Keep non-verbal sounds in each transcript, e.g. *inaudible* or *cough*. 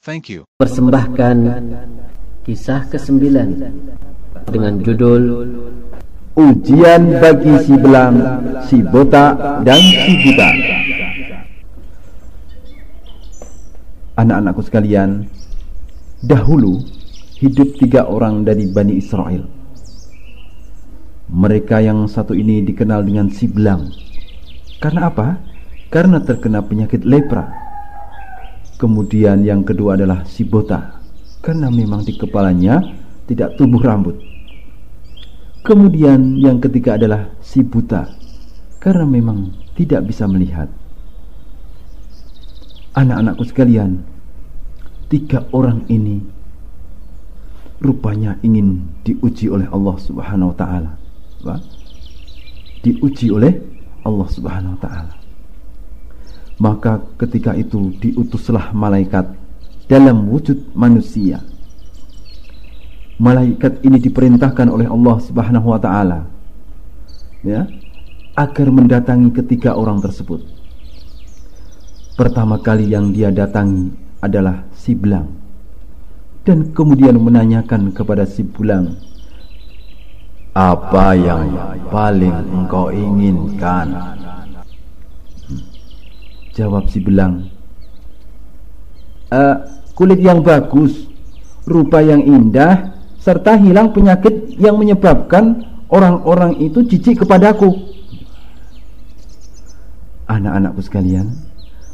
Thank you. Persembahkan kisah ke-9 dengan judul Ujian bagi si belang, si botak, dan si buta. Anak-anakku sekalian, dahulu hidup tiga orang dari Bani Israel. Mereka yang satu ini dikenal dengan si belang. Karena apa? Karena terkena penyakit lepra. Kemudian yang kedua adalah si botak. Karena memang di kepalanya tidak tumbuh rambut. Kemudian yang ketiga adalah si buta karena memang tidak bisa melihat. Anak-anakku sekalian, tiga orang ini rupanya ingin diuji oleh Allah Subhanahu wa taala. Diuji oleh Allah Subhanahu wa taala. Maka ketika itu diutuslah malaikat dalam wujud manusia malaikat ini diperintahkan oleh Allah Subhanahu wa taala ya agar mendatangi ketiga orang tersebut. Pertama kali yang dia datangi adalah si belang dan kemudian menanyakan kepada si belang apa yang paling engkau inginkan? Jawab si belang, e, kulit yang bagus, rupa yang indah, serta hilang penyakit yang menyebabkan orang-orang itu jijik kepadaku. Anak-anakku sekalian,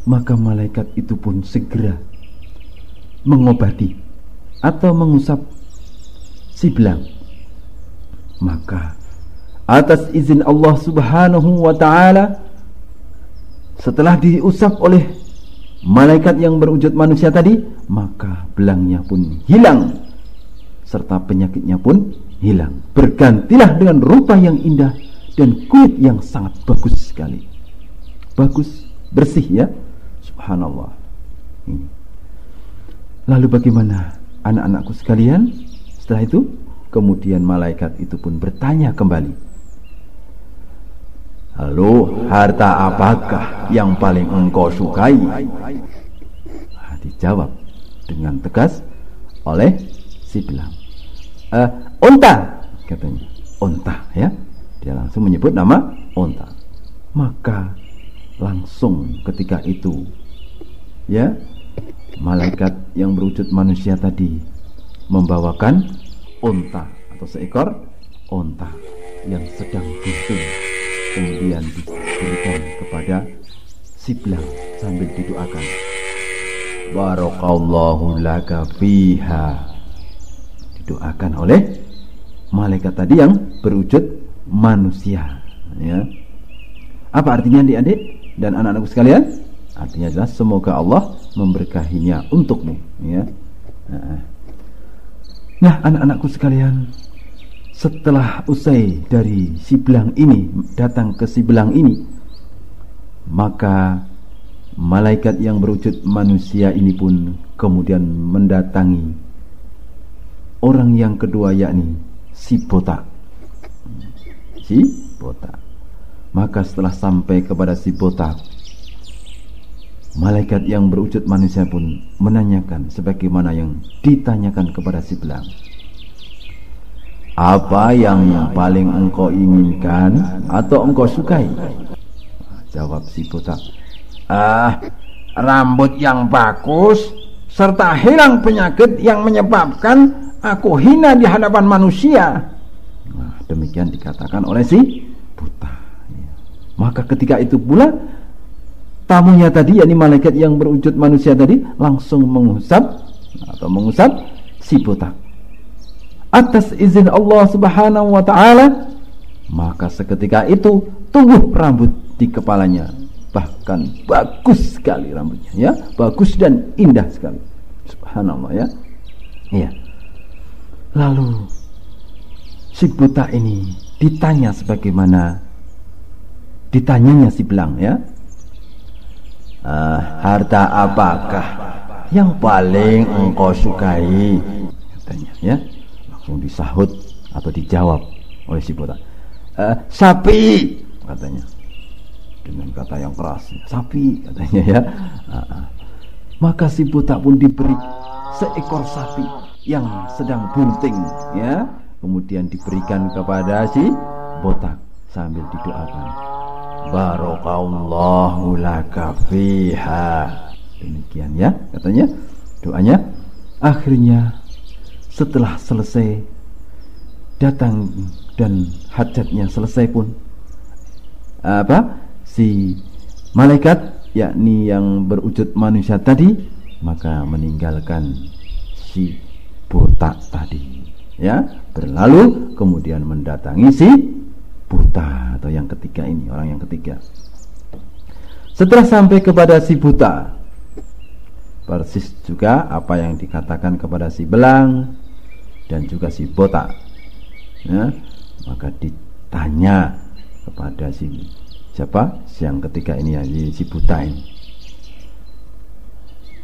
maka malaikat itu pun segera mengobati atau mengusap si belang. Maka atas izin Allah Subhanahu wa taala setelah diusap oleh malaikat yang berwujud manusia tadi, maka belangnya pun hilang serta penyakitnya pun hilang. Bergantilah dengan rupa yang indah dan kulit yang sangat bagus sekali. Bagus, bersih ya. Subhanallah. Lalu bagaimana anak-anakku sekalian? Setelah itu, kemudian malaikat itu pun bertanya kembali. Halo, harta apakah yang paling engkau sukai? Nah, dijawab dengan tegas oleh si bilang. Uh, unta katanya. Unta ya. Dia langsung menyebut nama unta. Maka langsung ketika itu ya malaikat yang berwujud manusia tadi membawakan unta atau seekor unta yang sedang buntung kemudian diberikan kepada si belang sambil didoakan. Barakallahu laka fiha. Didoakan oleh malaikat tadi yang berwujud manusia ya. Apa artinya adik-adik dan anak-anakku sekalian? Artinya adalah semoga Allah memberkahinya untukmu ya. Nah anak-anakku sekalian setelah usai dari si belang ini datang ke si belang ini maka malaikat yang berwujud manusia ini pun kemudian mendatangi orang yang kedua yakni si botak. Si botak. Maka setelah sampai kepada si botak malaikat yang berwujud manusia pun menanyakan sebagaimana yang ditanyakan kepada si belang apa yang paling engkau inginkan atau engkau sukai jawab si botak ah rambut yang bagus serta hilang penyakit yang menyebabkan aku hina di hadapan manusia. Nah, demikian dikatakan oleh si buta. Maka ketika itu pula tamunya tadi yakni malaikat yang berwujud manusia tadi langsung mengusap atau mengusap si buta. Atas izin Allah Subhanahu wa taala maka seketika itu tumbuh rambut di kepalanya bahkan bagus sekali rambutnya ya bagus dan indah sekali subhanallah ya Iya. Lalu si buta ini ditanya sebagaimana ditanyanya si belang ya. Uh, harta apakah yang paling engkau sukai? Katanya ya. Langsung disahut atau dijawab oleh si buta. Uh, sapi! katanya. Dengan kata yang keras sapi katanya ya. Uh, uh. maka si buta pun diberi seekor sapi yang sedang bunting ya. Kemudian diberikan kepada si botak sambil didoakan. Barokallahu laka fiha. Demikian ya katanya doanya. Akhirnya setelah selesai datang dan hajatnya selesai pun apa? Si malaikat yakni yang berwujud manusia tadi maka meninggalkan si botak tadi ya. Berlalu kemudian mendatangi si buta atau yang ketiga ini orang yang ketiga. Setelah sampai kepada si buta persis juga apa yang dikatakan kepada si belang dan juga si botak. Ya, maka ditanya kepada si siapa? Yang ketiga ini ya si buta ini.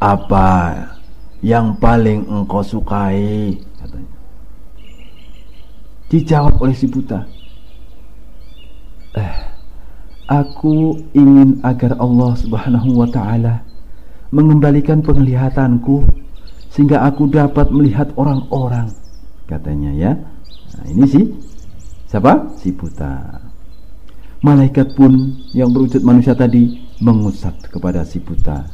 Apa yang paling engkau sukai? Katanya. Dijawab oleh si buta. Eh aku ingin agar Allah Subhanahu wa taala mengembalikan penglihatanku sehingga aku dapat melihat orang-orang katanya ya. Nah, ini sih siapa? Si buta. Malaikat pun yang berwujud manusia tadi mengusap kepada si buta.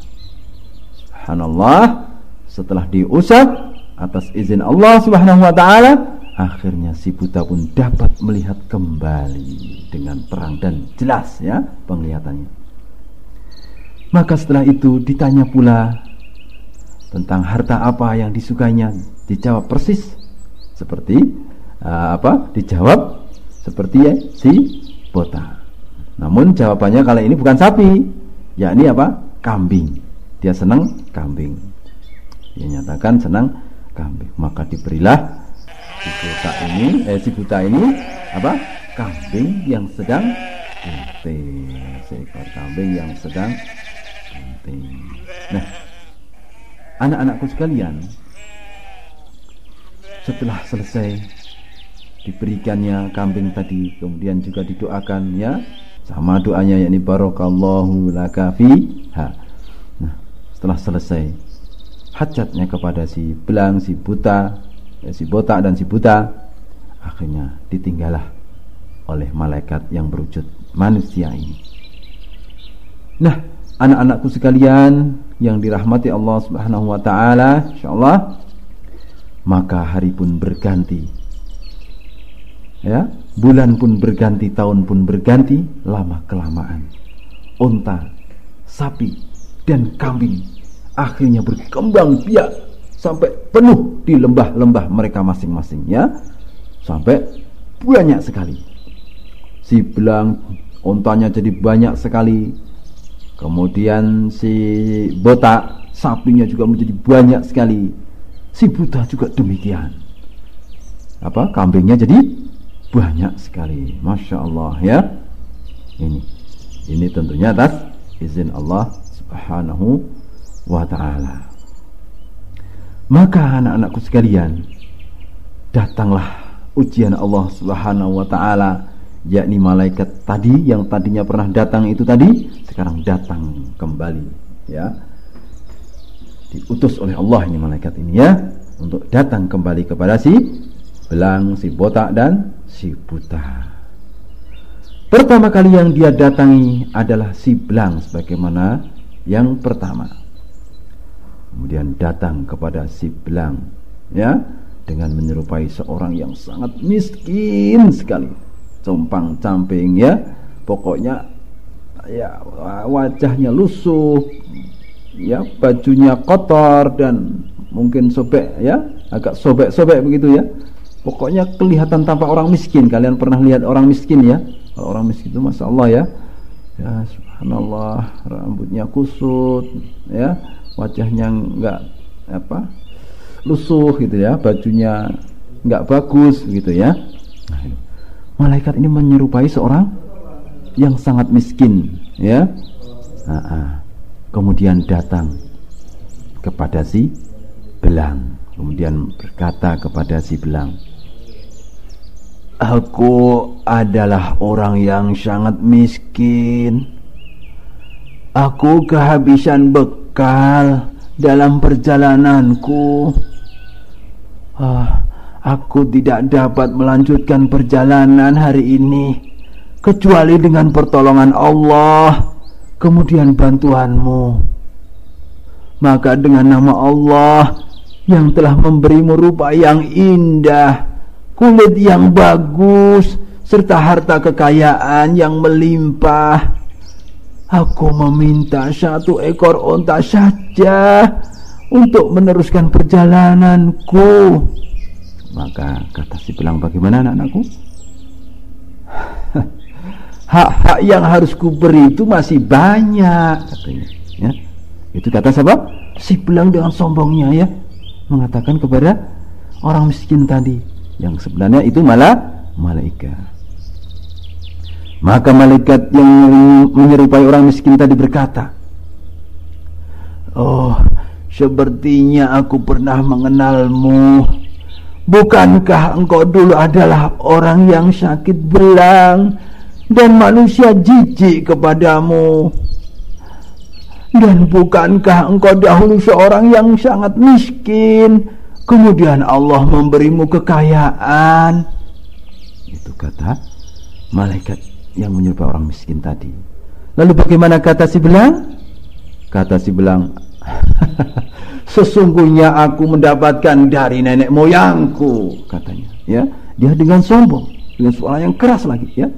Subhanallah setelah diusap atas izin Allah Subhanahu wa taala, akhirnya si buta pun dapat melihat kembali dengan terang dan jelas ya penglihatannya. Maka setelah itu ditanya pula tentang harta apa yang disukainya, dijawab persis seperti uh, apa? Dijawab seperti ya, si buta. Namun jawabannya kali ini bukan sapi, yakni apa? Kambing. Dia senang kambing dia nyatakan senang kambing maka diberilah si buta ini eh si buta ini apa kambing yang sedang seekor kambing yang sedang nah anak-anakku sekalian setelah selesai diberikannya kambing tadi kemudian juga didoakan ya sama doanya yakni barokallahu laka ha nah setelah selesai hajatnya kepada si belang, si buta, ya, si botak dan si buta, akhirnya ditinggalah oleh malaikat yang berwujud manusia ini. Nah, anak-anakku sekalian yang dirahmati Allah Subhanahu wa taala, insyaallah maka hari pun berganti. Ya, bulan pun berganti, tahun pun berganti, lama kelamaan. Unta, sapi, dan kambing akhirnya berkembang biak sampai penuh di lembah-lembah mereka masing-masing ya sampai banyak sekali si belang ontanya jadi banyak sekali kemudian si botak sapinya juga menjadi banyak sekali si buta juga demikian. Apa kambingnya jadi banyak sekali. Masya Allah ya. Ini ini tentunya atas izin Allah subhanahu wa ta'ala. Maka anak-anakku sekalian datanglah ujian Allah subhanahu wa ta'ala yakni malaikat tadi yang tadinya pernah datang itu tadi sekarang datang kembali ya diutus oleh Allah ini malaikat ini ya untuk datang kembali kepada si belang, si botak dan si buta. Pertama kali yang dia datangi adalah si belang sebagaimana yang pertama kemudian datang kepada si belang ya dengan menyerupai seorang yang sangat miskin sekali compang camping ya pokoknya ya wajahnya lusuh ya bajunya kotor dan mungkin sobek ya. Agak sobek-sobek begitu ya. Pokoknya kelihatan tampak orang miskin. Kalian pernah lihat orang miskin ya? Kalau orang miskin itu masya Allah ya. Ya subhanallah rambutnya kusut ya. Wajahnya enggak apa lusuh gitu ya, bajunya nggak bagus gitu ya. Nah, malaikat ini menyerupai seorang yang sangat miskin ya. Nah, ah. Kemudian datang kepada si belang, kemudian berkata kepada si belang, Aku adalah orang yang sangat miskin. Aku kehabisan bekal dalam perjalananku. Ah, aku tidak dapat melanjutkan perjalanan hari ini kecuali dengan pertolongan Allah, kemudian bantuanmu. Maka dengan nama Allah yang telah memberimu rupa yang indah, kulit yang bagus, serta harta kekayaan yang melimpah. Aku meminta satu ekor onta saja untuk meneruskan perjalananku. Maka kata si belang bagaimana anak-anakku? Hak-hak yang harus kuberi itu masih banyak katanya. Ya. Itu kata siapa? Si belang dengan sombongnya ya mengatakan kepada orang miskin tadi yang sebenarnya itu malah malaikat. Maka malaikat yang menyerupai orang miskin tadi berkata, "Oh, sepertinya aku pernah mengenalmu. Bukankah engkau dulu adalah orang yang sakit belang dan manusia jijik kepadamu?" Dan bukankah engkau dahulu seorang yang sangat miskin Kemudian Allah memberimu kekayaan. Itu kata malaikat yang menyerupai orang miskin tadi. Lalu bagaimana kata si belang? Kata si belang, *laughs* sesungguhnya aku mendapatkan dari nenek moyangku, katanya. Ya, dia dengan sombong, dengan suara yang keras lagi, ya.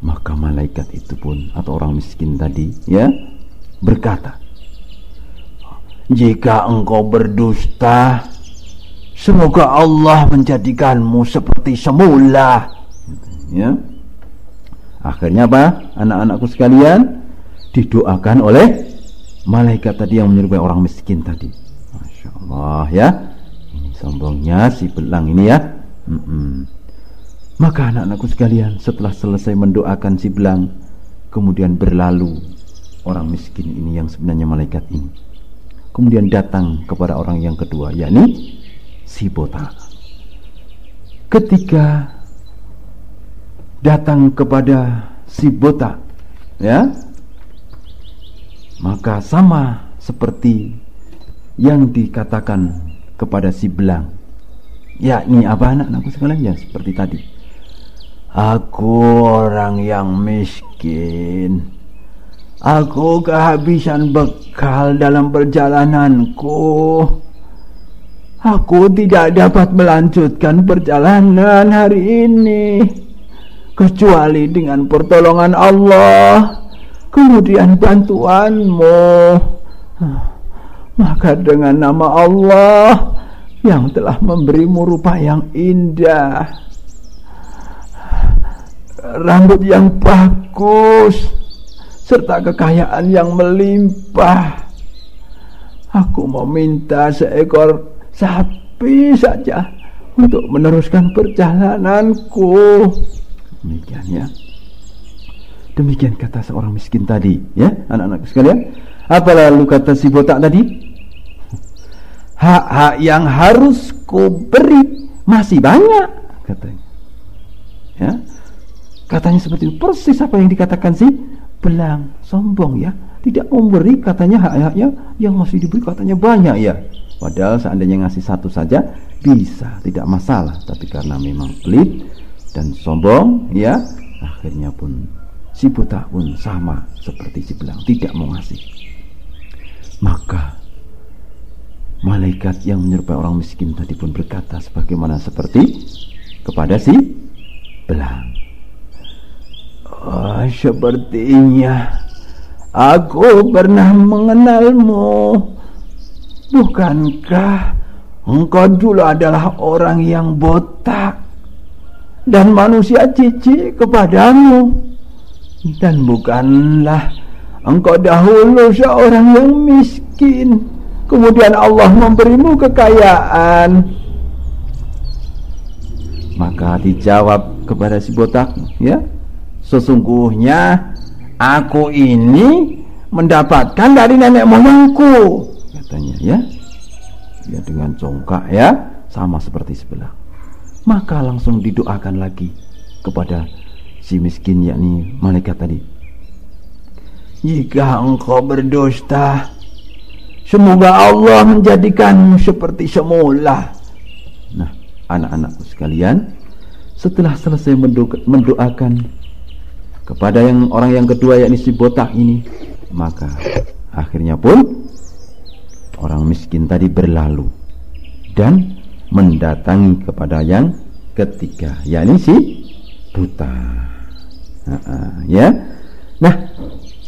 Maka malaikat itu pun atau orang miskin tadi, ya, berkata, jika engkau berdusta, semoga Allah menjadikanmu seperti semula. Ya. Akhirnya apa? Anak-anakku sekalian didoakan oleh malaikat tadi yang menyerupai orang miskin tadi. Masya Allah ya. Ini sombongnya si belang ini ya. Mm -mm. Maka anak-anakku sekalian setelah selesai mendoakan si belang, kemudian berlalu orang miskin ini yang sebenarnya malaikat ini. Kemudian datang kepada orang yang kedua yakni si botak ketika datang kepada si botak ya maka sama seperti yang dikatakan kepada si belang. Yakni apa anak-anakku sekalian? Ya seperti tadi aku orang yang miskin Aku kehabisan bekal dalam perjalananku. Aku tidak dapat melanjutkan perjalanan hari ini kecuali dengan pertolongan Allah, kemudian bantuanmu. Maka dengan nama Allah yang telah memberimu rupa yang indah, rambut yang bagus, serta kekayaan yang melimpah. Aku meminta seekor sapi saja untuk meneruskan perjalananku. Demikian ya. Demikian kata seorang miskin tadi, ya, anak-anak sekalian. Apa lalu kata si botak tadi? Hak-hak yang harus ku beri masih banyak, katanya. Ya. Katanya seperti itu persis apa yang dikatakan si belang, sombong ya, tidak memberi katanya hak-haknya yang masih diberi katanya banyak ya. Padahal seandainya ngasih satu saja bisa, tidak masalah. Tapi karena memang pelit dan sombong ya, akhirnya pun si buta pun sama seperti si belang, tidak mau ngasih. Maka malaikat yang menyerupai orang miskin tadi pun berkata sebagaimana seperti kepada si belang. Oh, sepertinya aku pernah mengenalmu. Bukankah engkau dulu adalah orang yang botak dan manusia cici kepadamu? Dan bukanlah engkau dahulu seorang yang miskin, kemudian Allah memberimu kekayaan maka dijawab kepada si botak ya sesungguhnya aku ini mendapatkan dari nenek moyangku katanya ya. Ya dengan congkak ya. Sama seperti sebelah. Maka langsung didoakan lagi kepada si miskin yakni malaikat tadi. Jika engkau berdusta semoga Allah menjadikanmu seperti semula. Nah anak-anakku sekalian setelah selesai mendoakan kepada yang orang yang kedua yakni si botak ini maka akhirnya pun orang miskin tadi berlalu dan mendatangi kepada yang ketiga yakni si buta. Nah, ya. Nah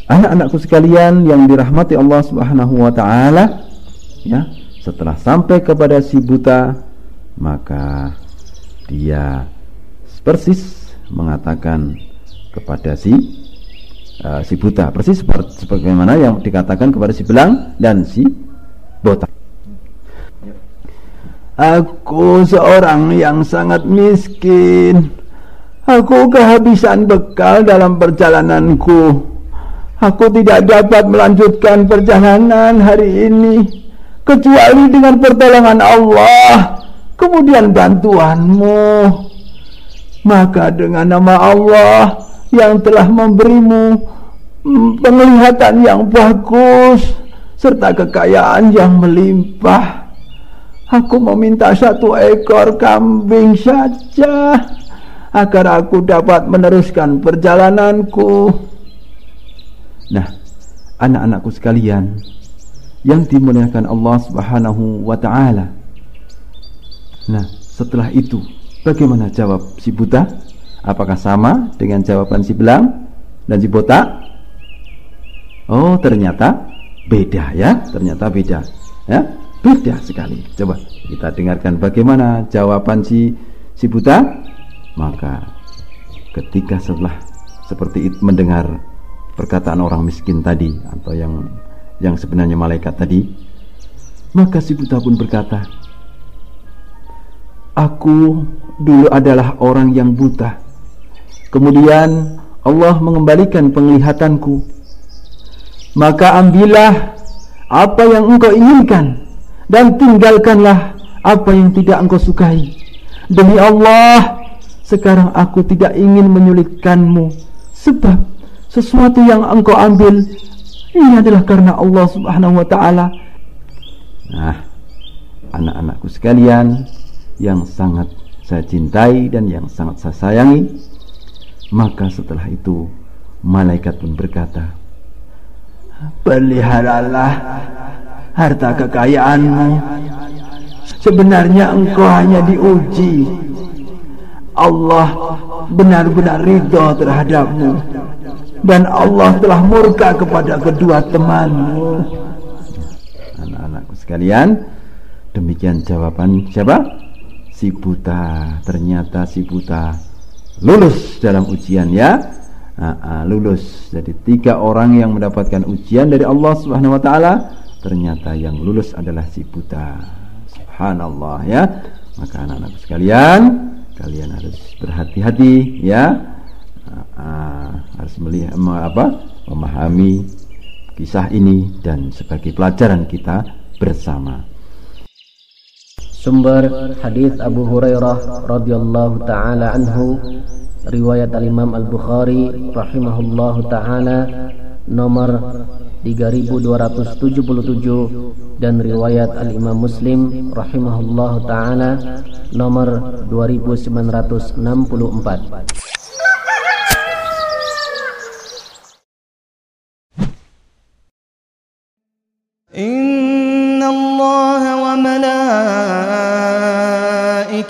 anak-anakku sekalian yang dirahmati Allah Subhanahu wa taala ya setelah sampai kepada si buta maka dia persis mengatakan kepada si uh, si buta. Persis seperti sebagaimana yang dikatakan kepada si belang dan si botak. Aku seorang yang sangat miskin. Aku kehabisan bekal dalam perjalananku. Aku tidak dapat melanjutkan perjalanan hari ini Kecuali dengan pertolongan Allah kemudian bantuanmu. Maka dengan nama Allah yang telah memberimu mm, penglihatan yang bagus serta kekayaan yang melimpah. Aku meminta satu ekor kambing saja agar aku dapat meneruskan perjalananku. Nah anak-anakku sekalian yang dimuliakan Allah Subhanahu wa taala. Nah, setelah itu bagaimana jawab si buta? Apakah sama dengan jawaban si belang dan si botak? Oh, ternyata beda ya, ternyata beda. Ya, beda sekali. Coba kita dengarkan bagaimana jawaban si si buta. Maka ketika setelah seperti itu mendengar perkataan orang miskin tadi atau yang yang sebenarnya malaikat tadi, maka si buta pun berkata, Aku dulu adalah orang yang buta. Kemudian Allah mengembalikan penglihatanku. Maka ambillah apa yang engkau inginkan dan tinggalkanlah apa yang tidak engkau sukai. Demi Allah, sekarang aku tidak ingin menyulitkanmu sebab sesuatu yang engkau ambil ini adalah karena Allah Subhanahu wa taala. Nah, anak-anakku sekalian, yang sangat saya cintai dan yang sangat saya sayangi maka setelah itu malaikat pun berkata peliharalah harta kekayaanmu. Sebenarnya engkau hanya diuji. Allah benar-benar ridho terhadapmu. Dan Allah telah murka kepada kedua temanmu. Anak-anakku sekalian demikian jawaban siapa? Si buta. Ternyata si buta lulus dalam ujian ya. Uh, uh, lulus. Jadi tiga orang yang mendapatkan ujian dari Allah Subhanahu Wa Taala ternyata yang lulus adalah si buta. Subhanallah ya. Maka anak-anak sekalian kalian harus berhati-hati ya. Uh, harus melihat apa memahami kisah ini dan sebagai pelajaran kita bersama Sumber hadis Abu Hurairah radhiyallahu taala anhu riwayat Al-Imam Al-Bukhari rahimahullahu taala nomor 3277 dan riwayat Al-Imam Muslim rahimahullahu taala nomor 2964